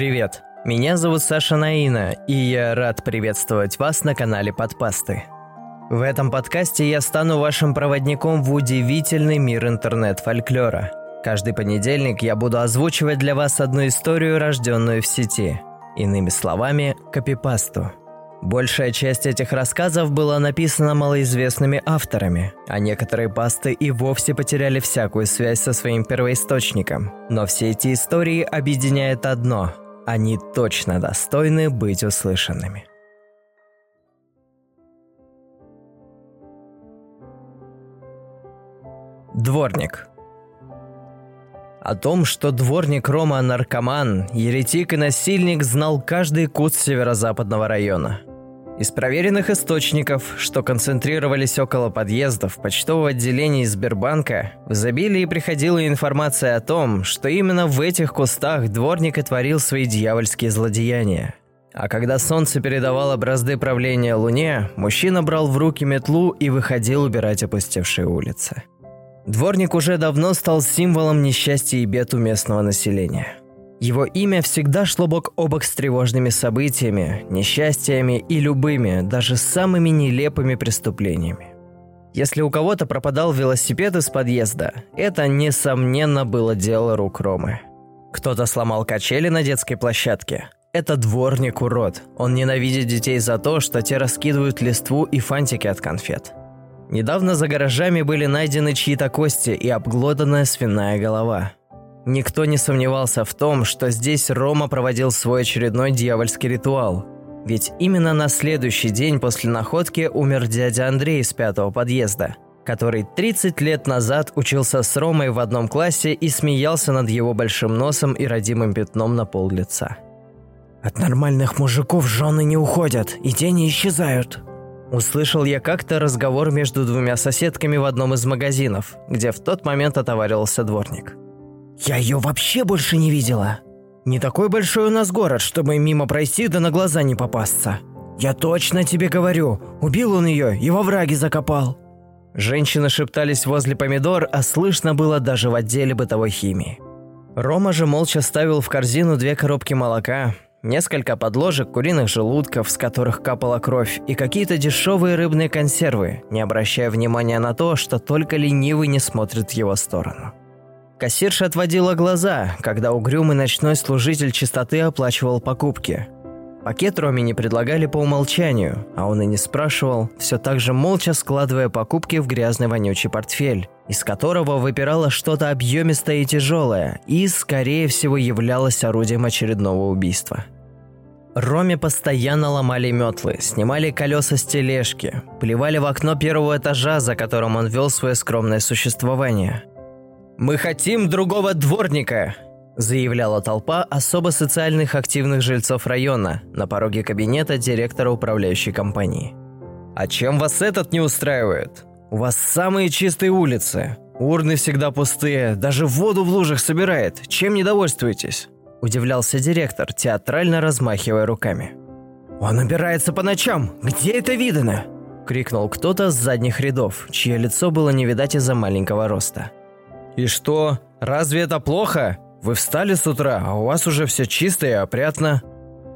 Привет, меня зовут Саша Наина, и я рад приветствовать вас на канале Подпасты. В этом подкасте я стану вашим проводником в удивительный мир интернет-фольклора. Каждый понедельник я буду озвучивать для вас одну историю, рожденную в сети. Иными словами, копипасту – Большая часть этих рассказов была написана малоизвестными авторами, а некоторые пасты и вовсе потеряли всякую связь со своим первоисточником. Но все эти истории объединяет одно – они точно достойны быть услышанными. Дворник о том, что дворник Рома наркоман, еретик и насильник знал каждый кут северо-западного района – из проверенных источников, что концентрировались около подъездов почтового отделения Сбербанка, в изобилии приходила информация о том, что именно в этих кустах дворник и творил свои дьявольские злодеяния. А когда солнце передавало бразды правления Луне, мужчина брал в руки метлу и выходил убирать опустевшие улицы. Дворник уже давно стал символом несчастья и бед у местного населения – его имя всегда шло бок о бок с тревожными событиями, несчастьями и любыми, даже самыми нелепыми преступлениями. Если у кого-то пропадал велосипед из подъезда, это, несомненно, было дело рук Ромы. Кто-то сломал качели на детской площадке. Это дворник-урод. Он ненавидит детей за то, что те раскидывают листву и фантики от конфет. Недавно за гаражами были найдены чьи-то кости и обглоданная свиная голова – Никто не сомневался в том, что здесь Рома проводил свой очередной дьявольский ритуал. Ведь именно на следующий день после находки умер дядя Андрей из пятого подъезда, который 30 лет назад учился с Ромой в одном классе и смеялся над его большим носом и родимым пятном на пол лица. «От нормальных мужиков жены не уходят, и тени исчезают», Услышал я как-то разговор между двумя соседками в одном из магазинов, где в тот момент отоваривался дворник. Я ее вообще больше не видела. Не такой большой у нас город, чтобы мимо пройти да на глаза не попасться. Я точно тебе говорю, убил он ее и во враге закопал. Женщины шептались возле помидор, а слышно было даже в отделе бытовой химии. Рома же молча ставил в корзину две коробки молока, несколько подложек куриных желудков, с которых капала кровь, и какие-то дешевые рыбные консервы, не обращая внимания на то, что только ленивый не смотрит в его сторону. Кассирша отводила глаза, когда угрюмый ночной служитель чистоты оплачивал покупки. Пакет Роме не предлагали по умолчанию, а он и не спрашивал, все так же молча складывая покупки в грязный вонючий портфель, из которого выпирало что-то объемистое и тяжелое, и, скорее всего, являлось орудием очередного убийства. Роме постоянно ломали метлы, снимали колеса с тележки, плевали в окно первого этажа, за которым он вел свое скромное существование – «Мы хотим другого дворника!» заявляла толпа особо социальных активных жильцов района на пороге кабинета директора управляющей компании. «А чем вас этот не устраивает? У вас самые чистые улицы. Урны всегда пустые, даже воду в лужах собирает. Чем недовольствуетесь?» Удивлялся директор, театрально размахивая руками. «Он убирается по ночам! Где это видано?» Крикнул кто-то с задних рядов, чье лицо было не видать из-за маленького роста. «И что? Разве это плохо? Вы встали с утра, а у вас уже все чисто и опрятно».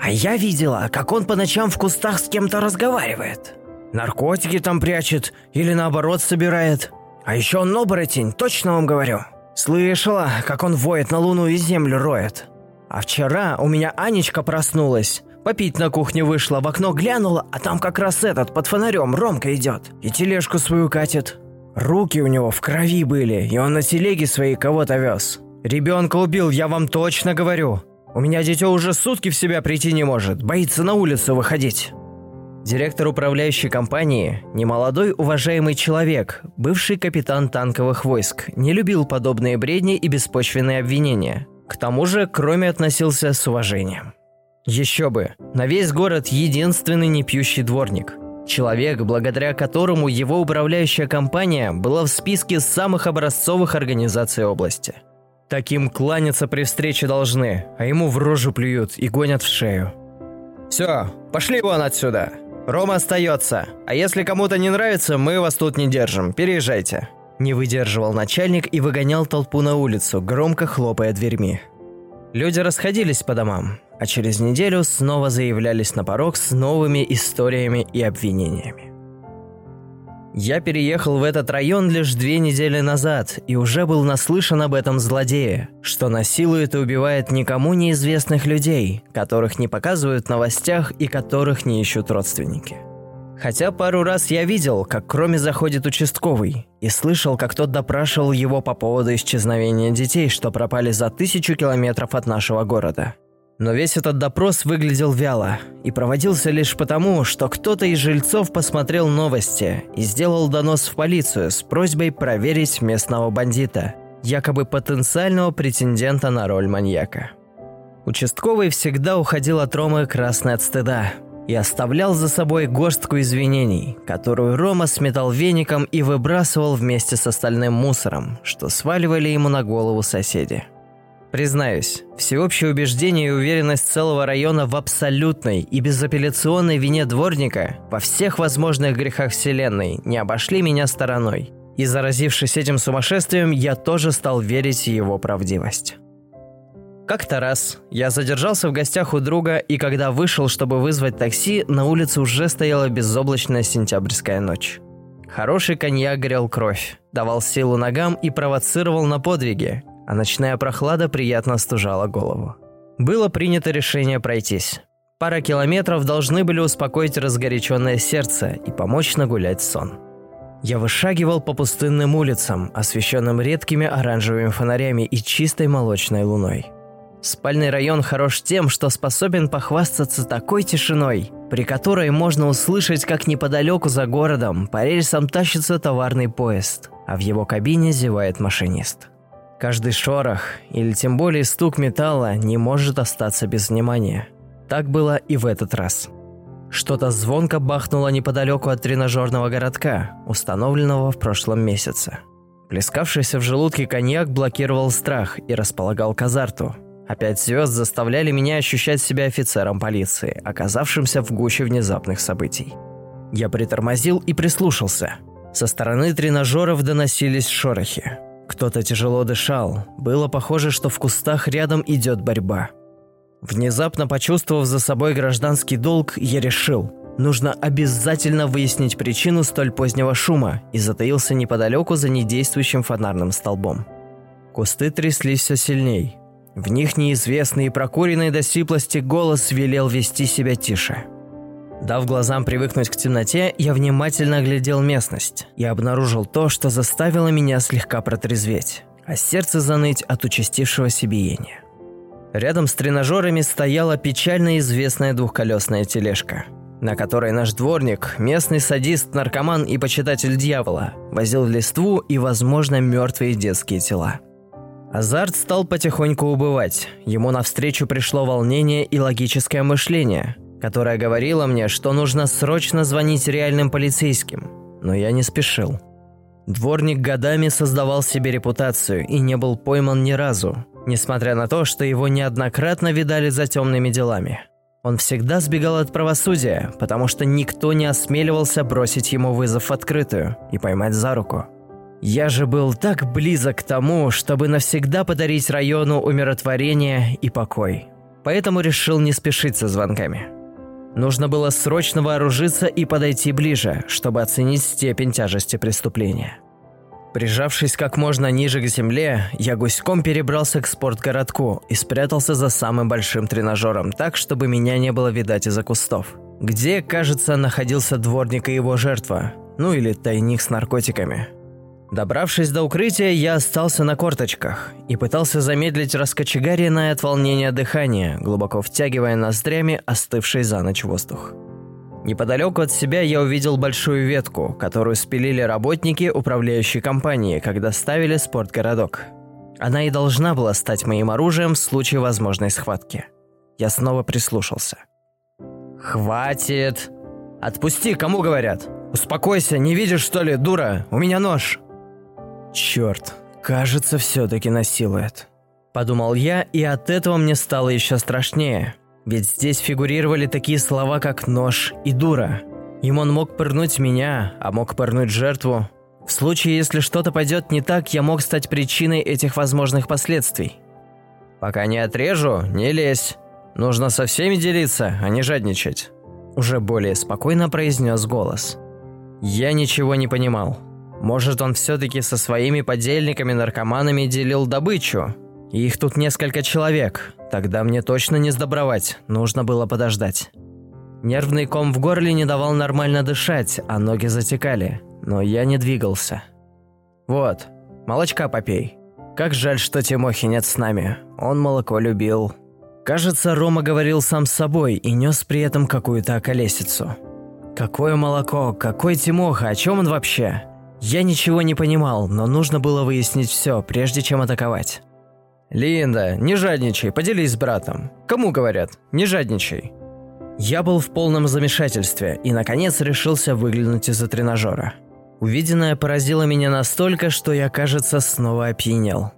«А я видела, как он по ночам в кустах с кем-то разговаривает. Наркотики там прячет или наоборот собирает. А еще он оборотень, точно вам говорю. Слышала, как он воет на луну и землю роет. А вчера у меня Анечка проснулась, попить на кухне вышла, в окно глянула, а там как раз этот под фонарем Ромка идет и тележку свою катит. Руки у него в крови были, и он на телеге своей кого-то вез. Ребенка убил, я вам точно говорю. У меня дитё уже сутки в себя прийти не может, боится на улицу выходить». Директор управляющей компании, немолодой уважаемый человек, бывший капитан танковых войск, не любил подобные бредни и беспочвенные обвинения. К тому же, кроме относился с уважением. Еще бы, на весь город единственный непьющий дворник – Человек, благодаря которому его управляющая компания была в списке самых образцовых организаций области. Таким кланяться при встрече должны, а ему в рожу плюют и гонят в шею. «Все, пошли вон отсюда. Рома остается. А если кому-то не нравится, мы вас тут не держим. Переезжайте». Не выдерживал начальник и выгонял толпу на улицу, громко хлопая дверьми. Люди расходились по домам, а через неделю снова заявлялись на порог с новыми историями и обвинениями. Я переехал в этот район лишь две недели назад и уже был наслышан об этом злодее, что насилует и убивает никому неизвестных людей, которых не показывают в новостях и которых не ищут родственники. Хотя пару раз я видел, как кроме заходит участковый, и слышал, как тот допрашивал его по поводу исчезновения детей, что пропали за тысячу километров от нашего города – но весь этот допрос выглядел вяло и проводился лишь потому, что кто-то из жильцов посмотрел новости и сделал донос в полицию с просьбой проверить местного бандита, якобы потенциального претендента на роль маньяка. Участковый всегда уходил от Ромы красный от стыда и оставлял за собой горстку извинений, которую Рома сметал веником и выбрасывал вместе с остальным мусором, что сваливали ему на голову соседи – Признаюсь, всеобщее убеждение и уверенность целого района в абсолютной и безапелляционной вине дворника во всех возможных грехах Вселенной не обошли меня стороной. И заразившись этим сумасшествием, я тоже стал верить в его правдивость. Как-то раз я задержался в гостях у друга, и когда вышел, чтобы вызвать такси, на улице уже стояла безоблачная сентябрьская ночь. Хороший коньяк грел кровь, давал силу ногам и провоцировал на подвиги, а ночная прохлада приятно остужала голову. Было принято решение пройтись. Пара километров должны были успокоить разгоряченное сердце и помочь нагулять сон. Я вышагивал по пустынным улицам, освещенным редкими оранжевыми фонарями и чистой молочной луной. Спальный район хорош тем, что способен похвастаться такой тишиной, при которой можно услышать, как неподалеку за городом по рельсам тащится товарный поезд, а в его кабине зевает машинист. Каждый шорох, или тем более стук металла, не может остаться без внимания. Так было и в этот раз. Что-то звонко бахнуло неподалеку от тренажерного городка, установленного в прошлом месяце. Плескавшийся в желудке коньяк блокировал страх и располагал к азарту. Опять звезд заставляли меня ощущать себя офицером полиции, оказавшимся в гуще внезапных событий. Я притормозил и прислушался. Со стороны тренажеров доносились шорохи. Кто-то тяжело дышал. Было похоже, что в кустах рядом идет борьба. Внезапно почувствовав за собой гражданский долг, я решил, нужно обязательно выяснить причину столь позднего шума и затаился неподалеку за недействующим фонарным столбом. Кусты тряслись все сильней. В них неизвестный и прокуренный до сиплости голос велел вести себя тише – Дав глазам привыкнуть к темноте, я внимательно оглядел местность и обнаружил то, что заставило меня слегка протрезветь, а сердце заныть от участившегося биения. Рядом с тренажерами стояла печально известная двухколесная тележка, на которой наш дворник, местный садист, наркоман и почитатель дьявола, возил в листву и, возможно, мертвые детские тела. Азарт стал потихоньку убывать. Ему навстречу пришло волнение и логическое мышление, которая говорила мне, что нужно срочно звонить реальным полицейским, но я не спешил. Дворник годами создавал себе репутацию и не был пойман ни разу, несмотря на то, что его неоднократно видали за темными делами. Он всегда сбегал от правосудия, потому что никто не осмеливался бросить ему вызов в открытую и поймать за руку. Я же был так близок к тому, чтобы навсегда подарить району умиротворение и покой. Поэтому решил не спешить со звонками. Нужно было срочно вооружиться и подойти ближе, чтобы оценить степень тяжести преступления. Прижавшись как можно ниже к земле, я гуськом перебрался к спортгородку и спрятался за самым большим тренажером так, чтобы меня не было видать из-за кустов. Где, кажется, находился дворник и его жертва, ну или тайник с наркотиками. Добравшись до укрытия, я остался на корточках и пытался замедлить раскочегаренное от волнения дыхание, глубоко втягивая ноздрями остывший за ночь воздух. Неподалеку от себя я увидел большую ветку, которую спилили работники управляющей компании, когда ставили спортгородок. Она и должна была стать моим оружием в случае возможной схватки. Я снова прислушался. «Хватит! Отпусти, кому говорят! Успокойся, не видишь, что ли, дура? У меня нож!» «Черт, кажется, все-таки насилует». Подумал я, и от этого мне стало еще страшнее. Ведь здесь фигурировали такие слова, как «нож» и «дура». Им он мог пырнуть меня, а мог пырнуть жертву. В случае, если что-то пойдет не так, я мог стать причиной этих возможных последствий. Пока не отрежу, не лезь. Нужно со всеми делиться, а не жадничать. Уже более спокойно произнес голос. Я ничего не понимал. Может, он все-таки со своими подельниками-наркоманами делил добычу? Их тут несколько человек. Тогда мне точно не сдобровать, нужно было подождать. Нервный ком в горле не давал нормально дышать, а ноги затекали. Но я не двигался. «Вот, молочка попей. Как жаль, что Тимохи нет с нами. Он молоко любил». Кажется, Рома говорил сам с собой и нес при этом какую-то околесицу. Какое молоко, какой Тимоха, о чем он вообще? Я ничего не понимал, но нужно было выяснить все, прежде чем атаковать. «Линда, не жадничай, поделись с братом. Кому говорят? Не жадничай». Я был в полном замешательстве и, наконец, решился выглянуть из-за тренажера. Увиденное поразило меня настолько, что я, кажется, снова опьянел.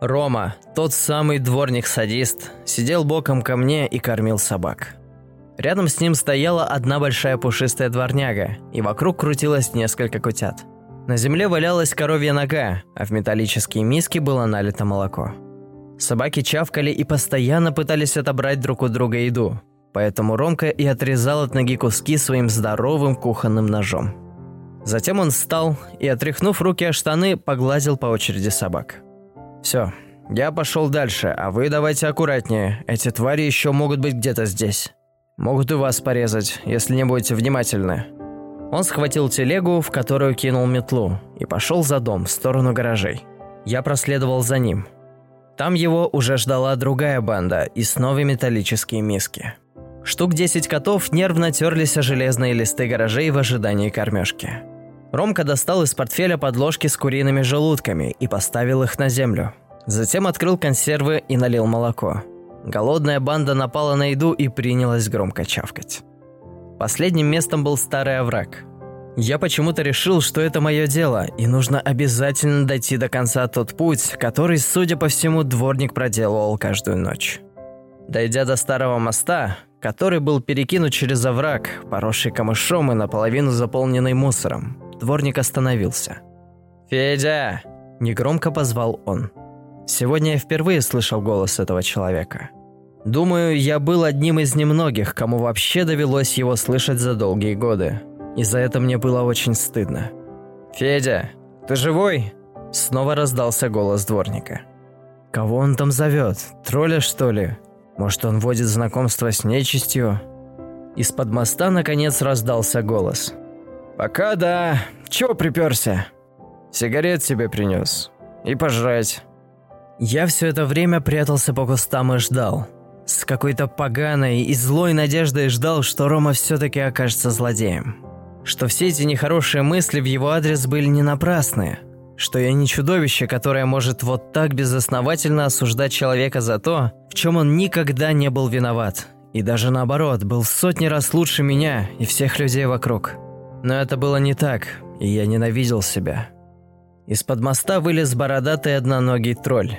Рома, тот самый дворник-садист, сидел боком ко мне и кормил собак. Рядом с ним стояла одна большая пушистая дворняга, и вокруг крутилось несколько кутят. На земле валялась коровья нога, а в металлические миски было налито молоко. Собаки чавкали и постоянно пытались отобрать друг у друга еду, поэтому Ромка и отрезал от ноги куски своим здоровым кухонным ножом. Затем он встал и, отряхнув руки о штаны, погладил по очереди собак. «Все, я пошел дальше, а вы давайте аккуратнее, эти твари еще могут быть где-то здесь. Могут и вас порезать, если не будете внимательны». Он схватил телегу, в которую кинул метлу, и пошел за дом, в сторону гаражей. Я проследовал за ним. Там его уже ждала другая банда и снова металлические миски. Штук 10 котов нервно терлись о железные листы гаражей в ожидании кормежки. Ромка достал из портфеля подложки с куриными желудками и поставил их на землю. Затем открыл консервы и налил молоко. Голодная банда напала на еду и принялась громко чавкать. Последним местом был старый овраг. Я почему-то решил, что это мое дело, и нужно обязательно дойти до конца тот путь, который, судя по всему, дворник проделывал каждую ночь. Дойдя до старого моста, который был перекинут через овраг, поросший камышом и наполовину заполненный мусором. Дворник остановился. «Федя!» – негромко позвал он. Сегодня я впервые слышал голос этого человека. Думаю, я был одним из немногих, кому вообще довелось его слышать за долгие годы. И за это мне было очень стыдно. «Федя, ты живой?» Снова раздался голос дворника. «Кого он там зовет? Тролля, что ли? Может, он водит знакомство с нечистью? Из-под моста наконец раздался голос. «Пока да. Чего приперся?» «Сигарет себе принес. И пожрать». Я все это время прятался по кустам и ждал. С какой-то поганой и злой надеждой ждал, что Рома все-таки окажется злодеем. Что все эти нехорошие мысли в его адрес были не напрасны, что я не чудовище, которое может вот так безосновательно осуждать человека за то, в чем он никогда не был виноват, и даже наоборот, был в сотни раз лучше меня и всех людей вокруг. Но это было не так, и я ненавидел себя. Из-под моста вылез бородатый одноногий тролль.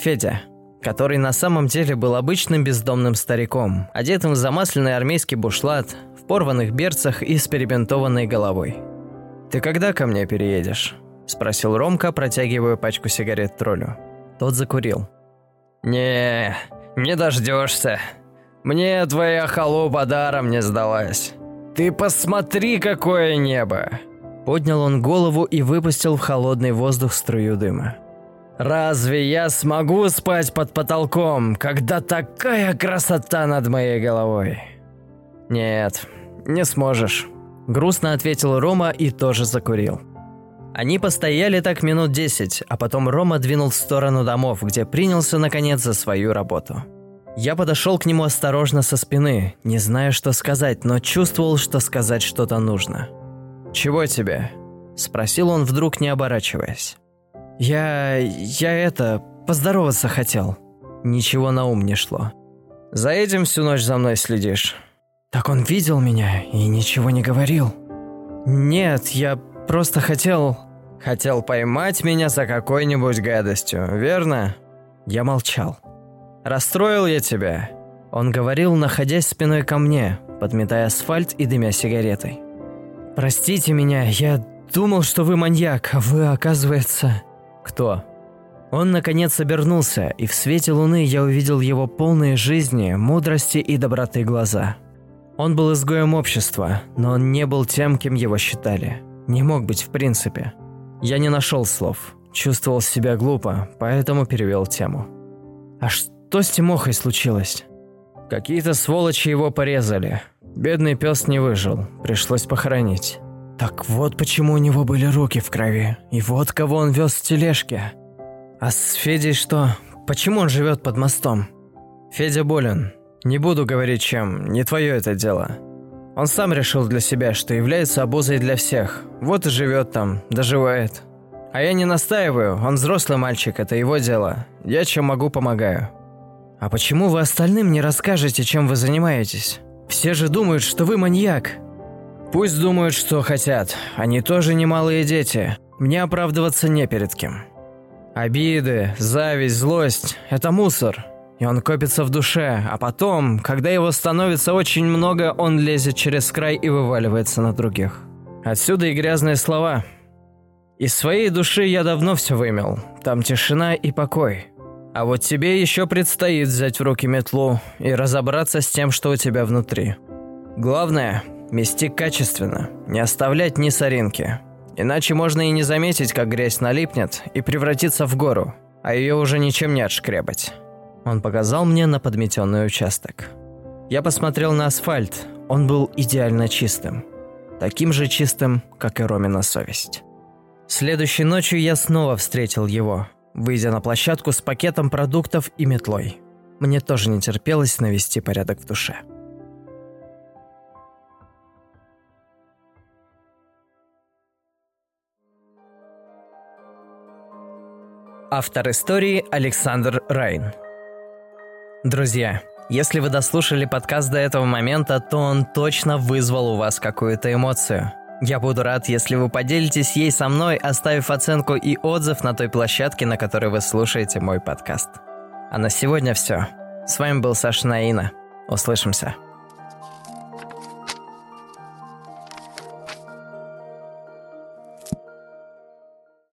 Федя, который на самом деле был обычным бездомным стариком, одетым в замасленный армейский бушлат, в порванных берцах и с перебинтованной головой. «Ты когда ко мне переедешь?» – спросил Ромка, протягивая пачку сигарет троллю. Тот закурил. «Не, не дождешься. Мне твоя холопа даром не сдалась. Ты посмотри, какое небо!» Поднял он голову и выпустил в холодный воздух струю дыма. «Разве я смогу спать под потолком, когда такая красота над моей головой?» «Нет, не сможешь», – грустно ответил Рома и тоже закурил. Они постояли так минут десять, а потом Рома двинул в сторону домов, где принялся наконец за свою работу. Я подошел к нему осторожно со спины, не зная, что сказать, но чувствовал, что сказать что-то нужно. «Чего тебе?» – спросил он вдруг, не оборачиваясь. «Я... я это... поздороваться хотел». Ничего на ум не шло. «За этим всю ночь за мной следишь?» «Так он видел меня и ничего не говорил». «Нет, я Просто хотел... Хотел поймать меня за какой-нибудь гадостью, верно? Я молчал. Расстроил я тебя? Он говорил, находясь спиной ко мне, подметая асфальт и дымя сигаретой. «Простите меня, я думал, что вы маньяк, а вы, оказывается...» «Кто?» Он, наконец, обернулся, и в свете луны я увидел его полные жизни, мудрости и доброты глаза. Он был изгоем общества, но он не был тем, кем его считали. Не мог быть в принципе. Я не нашел слов. Чувствовал себя глупо, поэтому перевел тему. А что с Тимохой случилось? Какие-то сволочи его порезали. Бедный пес не выжил, пришлось похоронить. Так вот почему у него были руки в крови. И вот кого он вез в тележке. А с Федей что? Почему он живет под мостом? Федя болен. Не буду говорить чем, не твое это дело. Он сам решил для себя, что является обузой для всех. Вот и живет там, доживает. А я не настаиваю, он взрослый мальчик, это его дело. Я чем могу, помогаю. А почему вы остальным не расскажете, чем вы занимаетесь? Все же думают, что вы маньяк. Пусть думают, что хотят. Они тоже немалые дети. Мне оправдываться не перед кем. Обиды, зависть, злость – это мусор. И он копится в душе, а потом, когда его становится очень много, он лезет через край и вываливается на других. Отсюда и грязные слова. Из своей души я давно все вымел. Там тишина и покой. А вот тебе еще предстоит взять в руки метлу и разобраться с тем, что у тебя внутри. Главное – мести качественно, не оставлять ни соринки. Иначе можно и не заметить, как грязь налипнет и превратится в гору, а ее уже ничем не отшкребать. Он показал мне на подметенный участок. Я посмотрел на асфальт, он был идеально чистым. Таким же чистым, как и Ромина совесть. Следующей ночью я снова встретил его – выйдя на площадку с пакетом продуктов и метлой. Мне тоже не терпелось навести порядок в душе. Автор истории Александр Райн. Друзья, если вы дослушали подкаст до этого момента, то он точно вызвал у вас какую-то эмоцию – я буду рад, если вы поделитесь ей со мной, оставив оценку и отзыв на той площадке, на которой вы слушаете мой подкаст. А на сегодня все. С вами был Саша Наина. Услышимся.